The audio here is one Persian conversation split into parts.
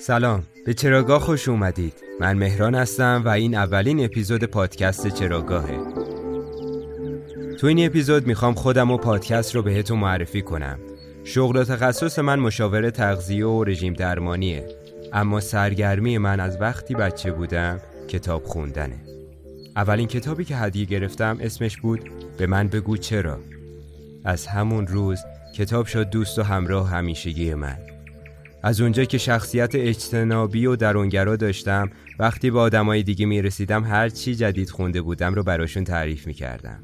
سلام به چراگاه خوش اومدید. من مهران هستم و این اولین اپیزود پادکست چراگاهه. تو این اپیزود می‌خوام خودم و پادکست رو بهتون معرفی کنم. شغل و تخصص من مشاور تغذیه و رژیم درمانیه. اما سرگرمی من از وقتی بچه بودم کتاب خوندنه. اولین کتابی که هدیه گرفتم اسمش بود به من بگو چرا. از همون روز کتاب شد دوست و همراه همیشگی من. از اونجا که شخصیت اجتنابی و درونگرا داشتم وقتی با آدمای دیگه می رسیدم هر چی جدید خونده بودم رو براشون تعریف می کردم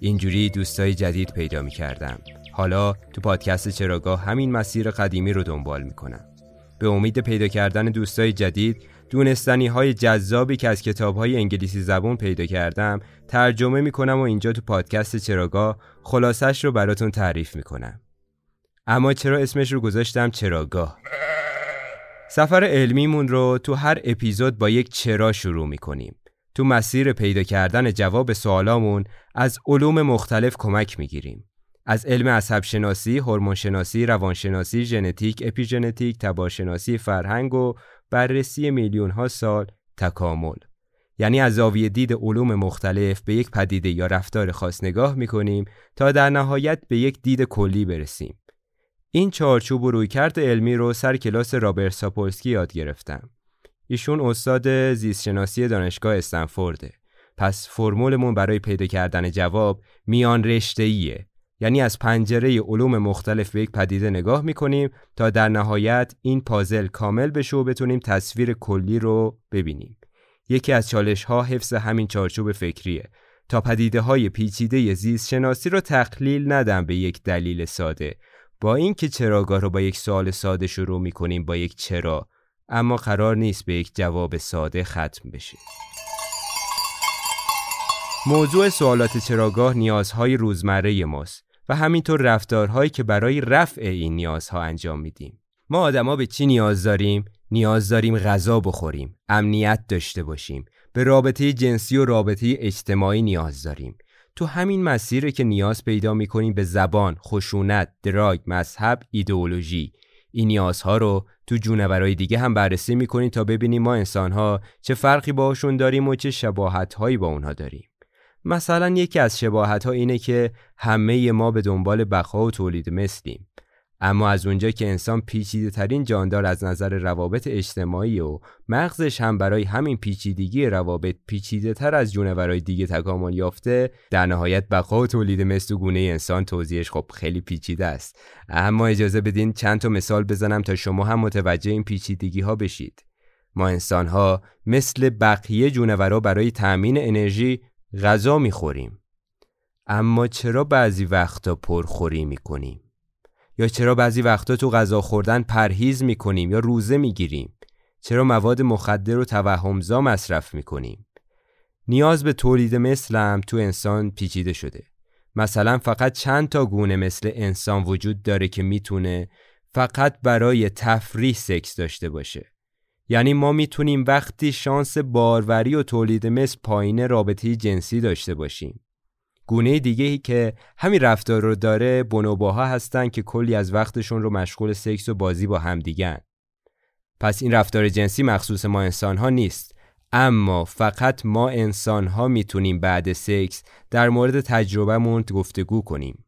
اینجوری دوستای جدید پیدا می کردم حالا تو پادکست چراگاه همین مسیر قدیمی رو دنبال می کنم به امید پیدا کردن دوستای جدید دونستنی های جذابی که از کتاب های انگلیسی زبون پیدا کردم ترجمه می کنم و اینجا تو پادکست چراگاه خلاصش رو براتون تعریف می کنم اما چرا اسمش رو گذاشتم چراگاه؟ سفر علمیمون رو تو هر اپیزود با یک چرا شروع می کنیم تو مسیر پیدا کردن جواب سوالامون از علوم مختلف کمک می گیریم از علم عصب شناسی، هورمون شناسی، روانشناسی، ژنتیک، اپیژنتیک، تبارشناسی، فرهنگ و بررسی میلیون ها سال تکامل. یعنی از زاویه دید علوم مختلف به یک پدیده یا رفتار خاص نگاه می‌کنیم تا در نهایت به یک دید کلی برسیم. این چارچوب و رویکرد علمی رو سر کلاس رابرت ساپولسکی یاد گرفتم. ایشون استاد زیستشناسی دانشگاه استنفورده. پس فرمولمون برای پیدا کردن جواب میان رشته یعنی از پنجره علوم مختلف به یک پدیده نگاه می‌کنیم تا در نهایت این پازل کامل بشه و بتونیم تصویر کلی رو ببینیم. یکی از چالش ها حفظ همین چارچوب فکریه تا پدیده های پیچیده زیست شناسی رو تقلیل ندم به یک دلیل ساده با اینکه چراگاه رو با یک سوال ساده شروع می‌کنیم با یک چرا اما قرار نیست به یک جواب ساده ختم بشه. موضوع سوالات چراگاه نیازهای روزمره ماست و همینطور رفتارهایی که برای رفع این نیازها انجام میدیم. ما آدما به چی نیاز داریم؟ نیاز داریم غذا بخوریم، امنیت داشته باشیم، به رابطه جنسی و رابطه اجتماعی نیاز داریم. تو همین مسیره که نیاز پیدا می‌کنیم به زبان، خشونت، دراگ، مذهب، ایدئولوژی. این نیازها رو تو جونورای دیگه هم بررسی می‌کنیم تا ببینیم ما انسانها چه فرقی باشون داریم و چه شباهتهایی با اونها داریم. مثلا یکی از شباهت ها اینه که همه ما به دنبال بقا و تولید مثلیم. اما از اونجا که انسان پیچیده ترین جاندار از نظر روابط اجتماعی و مغزش هم برای همین پیچیدگی روابط پیچیده تر از جونورای دیگه تکامل یافته در نهایت بقا و تولید مثل گونه انسان توضیحش خب خیلی پیچیده است. اما اجازه بدین چند تا مثال بزنم تا شما هم متوجه این پیچیدگی ها بشید. ما انسان ها مثل بقیه جونورا برای تأمین انرژی غذا می‌خوریم. اما چرا بعضی وقتا پرخوری می‌کنیم؟ یا چرا بعضی وقتا تو غذا خوردن پرهیز می‌کنیم یا روزه می‌گیریم؟ چرا مواد مخدر و توهمزا مصرف می‌کنیم؟ نیاز به تولید مثلم تو انسان پیچیده شده. مثلا فقط چند تا گونه مثل انسان وجود داره که می‌تونه فقط برای تفریح سکس داشته باشه. یعنی ما می‌تونیم وقتی شانس باروری و تولید مثل پایین رابطه جنسی داشته باشیم. گونه دیگه ای که همین رفتار رو داره بنوباها هستن که کلی از وقتشون رو مشغول سکس و بازی با همدیگن. پس این رفتار جنسی مخصوص ما انسان ها نیست. اما فقط ما انسان ها می‌تونیم بعد سکس در مورد تجربهمون گفتگو کنیم.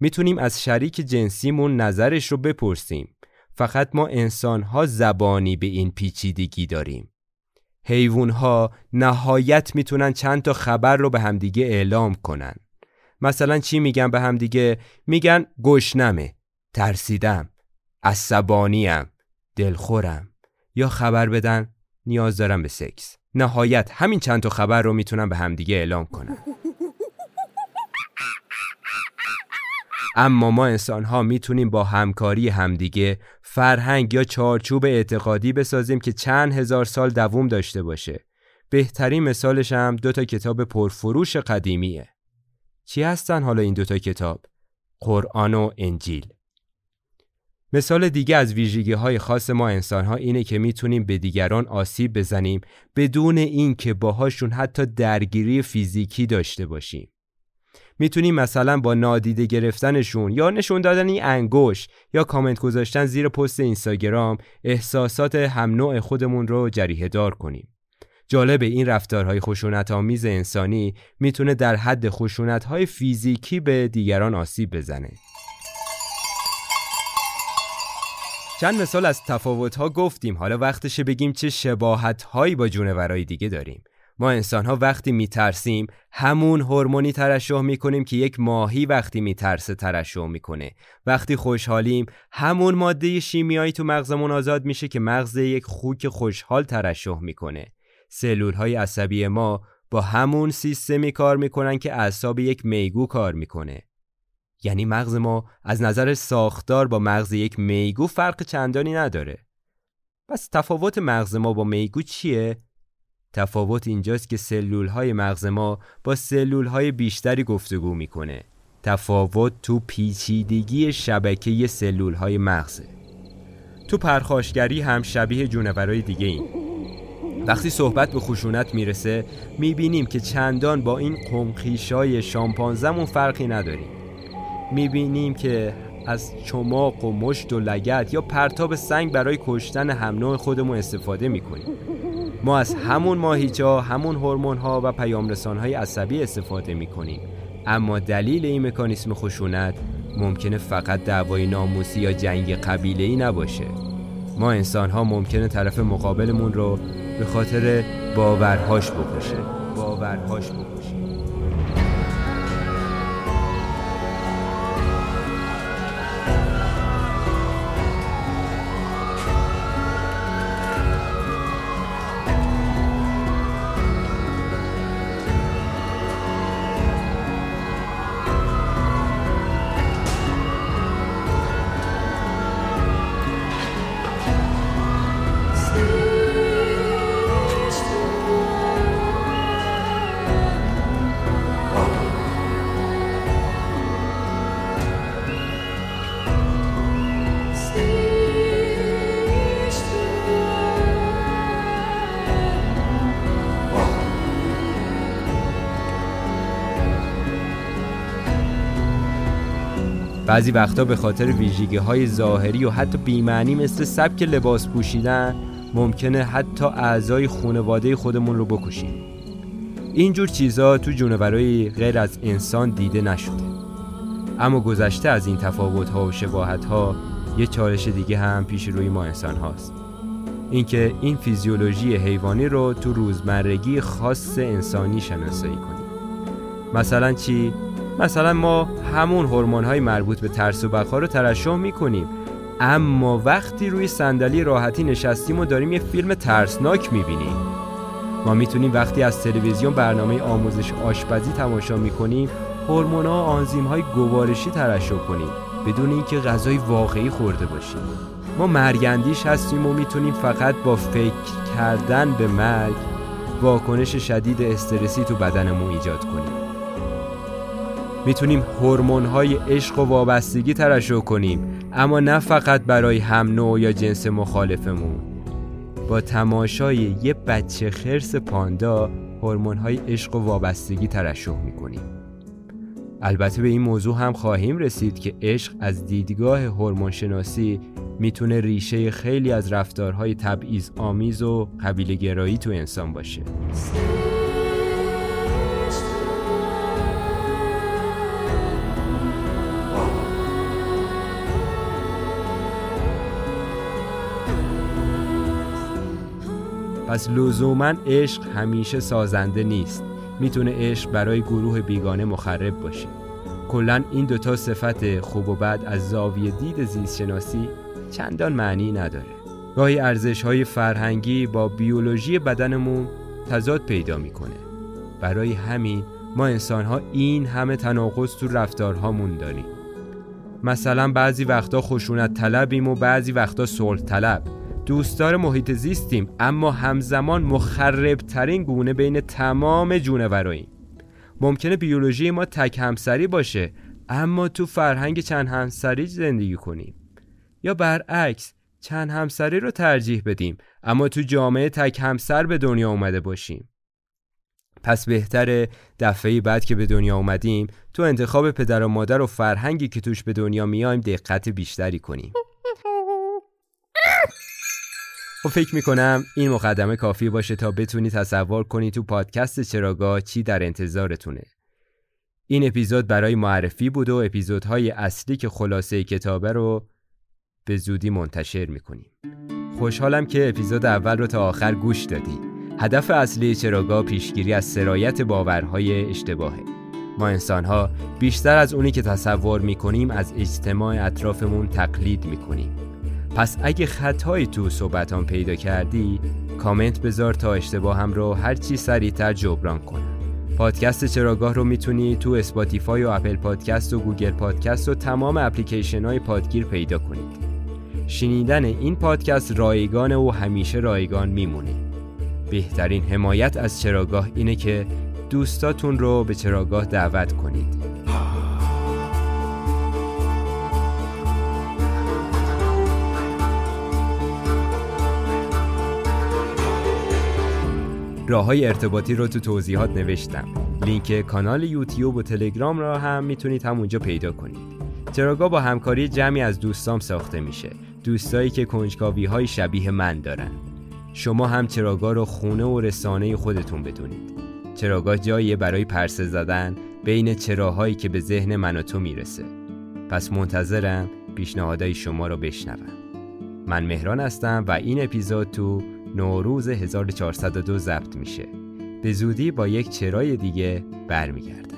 می‌تونیم از شریک جنسیمون نظرش رو بپرسیم. فقط ما انسان ها زبانی به این پیچیدگی داریم. حیوان ها نهایت می‌تونن چند تا خبر رو به همدیگه اعلام کنن. مثلا چی میگن به همدیگه؟ میگن گشنمه ترسیدم عصبانیم دلخورم. یا خبر بدن نیاز دارم به سکس. نهایت همین چند تا خبر رو می‌تونن به همدیگه اعلام کنن. اما ما انسان ها می‌تونیم با همکاری همدیگه فرهنگ یا چارچوب اعتقادی بسازیم که چند هزار سال دووم داشته باشه. بهترین مثالش هم دو تا کتاب پرفروش قدیمیه. چی هستن حالا این دوتا کتاب؟ قرآن و انجیل. مثال دیگه از ویژگی های خاص ما انسان ها اینه که می‌تونیم به دیگران آسیب بزنیم بدون اینکه باهاشون حتی درگیری فیزیکی داشته باشیم. می‌تونیم مثلا با نادیده گرفتنشون یا نشون دادن این انگوش یا کامنت گذاشتن زیر پست اینستاگرام احساسات هم نوع خودمون رو جریه دار کنیم. جالب این رفتارهای خشونت آمیز انسانی می‌تونه در حد خشونت فیزیکی به دیگران آسیب بزنه. چند مثال از تفاوت ها گفتیم حالا وقتشه بگیم چه شباهت هایی با جونورای دیگه داریم. ما انسان ها وقتی میترسیم همون هورمونی ترشح می‌کنیم که یک ماهی وقتی میترسه ترشح می‌کنه. وقتی خوشحالیم همون ماده شیمیایی تو مغزمون آزاد میشه که مغز یک خوک خوشحال ترشح می‌کنه. سلول های عصبی ما با همون سیستمی کار می‌کنن که اعصاب یک میگو کار می‌کنه. یعنی مغز ما از نظر ساختار با مغز یک میگو فرق چندانی نداره. پس تفاوت مغز ما با میگو چیه؟ تفاوت اینجاست که سلول های مغز ما با سلول های بیشتری گفتگو می‌کنه. تفاوت تو پیچیدگی شبکه سلول های مغزه تو پرخاشگری هم شبیه جونورای دیگه این وقتی صحبت به خشونت می‌رسه می‌بینیم که چندان با این قمخیشای شامپانزمون فرقی نداریم. می‌بینیم که از چماق و مشت و لگت یا پرتاب سنگ برای کشتن هم نوع خودمون استفاده می‌کنیم. ما از همون ماهیچا همون هورمون ها و پیام های عصبی استفاده می‌کنیم اما دلیل این مکانیسم خشونت ممکنه فقط دعوای ناموسی یا جنگ قبیله ای نباشه. ما انسان ها ممکنه طرف مقابلمون رو به خاطر باورهاش بکشه. باورهاش بکشه. بعضی وقتا به خاطر ویژگی های ظاهری و حتی بیمعنی مثل سبک لباس پوشیدن ممکنه حتی اعضای خانواده خودمون رو بکشیم. اینجور چیزا تو جونورای غیر از انسان دیده نشده. اما گذشته از این تفاوت ها و شباهت ها یه چالش دیگه هم پیش روی ما انسان هاست. اینکه این فیزیولوژی حیوانی رو تو روزمرگی خاص انسانی شناسایی کنیم. مثلا چی؟ مثلا ما همون هورمون های مربوط به ترس و بقا رو ترشح می‌کنیم. اما وقتی روی صندلی راحتی نشستیم و داریم یه فیلم ترسناک می‌بینیم. ما می‌تونیم وقتی از تلویزیون برنامه آموزش آشپزی تماشا می‌کنیم هورمون ها و آنزیم های گوارشی ترشح کنیم بدون اینکه غذای واقعی خورده باشیم. ما مرگندیش هستیم و می‌تونیم فقط با فکر کردن به مرگ واکنش شدید استرسی تو بدنمون ایجاد کنیم. می‌تونیم هورمون های عشق و وابستگی ترشح کنیم اما نه فقط برای هم نوع یا جنس مخالفمون. با تماشای یه بچه خرس پاندا هورمون های عشق و وابستگی ترشح می‌کنیم. البته به این موضوع هم خواهیم رسید که عشق از دیدگاه هورمون شناسی می‌تونه ریشه خیلی از رفتارهای تبعیض آمیز و قبیله گرایی تو انسان باشه. پس لزوما عشق همیشه سازنده نیست. می‌تونه عشق برای گروه بیگانه مخرب باشه. کلا این دوتا صفت خوب و بد از زاویه دید زیست شناسی چندان معنی نداره. گاهی ارزش های فرهنگی با بیولوژی بدنمون تضاد پیدا می‌کنه. برای همین ما انسان ها این همه تناقض تو رفتارهامون داریم. مثلا بعضی وقتا خشونت طلبیم و بعضی وقتا صلح طلب. دوستدار محیط زیستیم اما همزمان مخرب ترین گونه بین تمام جونوراییم. ممکنه بیولوژی ما تک همسری باشه اما تو فرهنگ چند همسری زندگی کنیم. یا برعکس چند همسری رو ترجیح بدیم اما تو جامعه تک همسر به دنیا اومده باشیم. پس بهتره دفعه بعد که به دنیا اومدیم تو انتخاب پدر و مادر و فرهنگی که توش به دنیا میایم دقت بیشتری کنیم. خب فکر می‌کنم این مقدمه کافی باشه تا بتونی تصور کنی تو پادکست چراگاه چی در انتظارتونه. این اپیزود برای معرفی بود و اپیزودهای اصلی که خلاصه کتابه رو به زودی منتشر می‌کنیم. خوشحالم که اپیزود اول رو تا آخر گوش دادی. هدف اصلی چراگاه پیشگیری از سرایت باورهای اشتباهه. ما انسانها بیشتر از اونی که تصور می‌کنیم از اجتماع اطرافمون تقلید می‌کنیم. پس اگه خطایی تو صحبتام پیدا کردی کامنت بذار تا اشتباهم رو هرچی سریعتر جبران کنم. پادکست چراگاه رو می‌تونی تو Spotify و Apple Podcast و Google Podcast و تمام اپلیکیشن های پادگیر پیدا کنید. شنیدن این پادکست رایگانه و همیشه رایگان میمونه. بهترین حمایت از چراگاه اینه که دوستاتون رو به چراگاه دعوت کنید. راه های ارتباطی رو تو توضیحات نوشتم. لینک کانال یوتیوب و تلگرام را هم می‌تونید همونجا پیدا کنید. چراگاه با همکاری جمعی از دوستام ساخته میشه. دوستایی که کنجکاوی های شبیه من دارن. شما هم چراگاه رو خونه و رسانه خودتون بدونید. چراگاه جاییه برای پرسه زدن بین چراهایی که به ذهن من و تو می‌رسه. پس منتظرم پیشنهادهای شما رو بشنوم. من مهران هستم و این اپیزود تو نوروز 1402 ضبط میشه. به زودی با یک چرای دیگه برمیگردم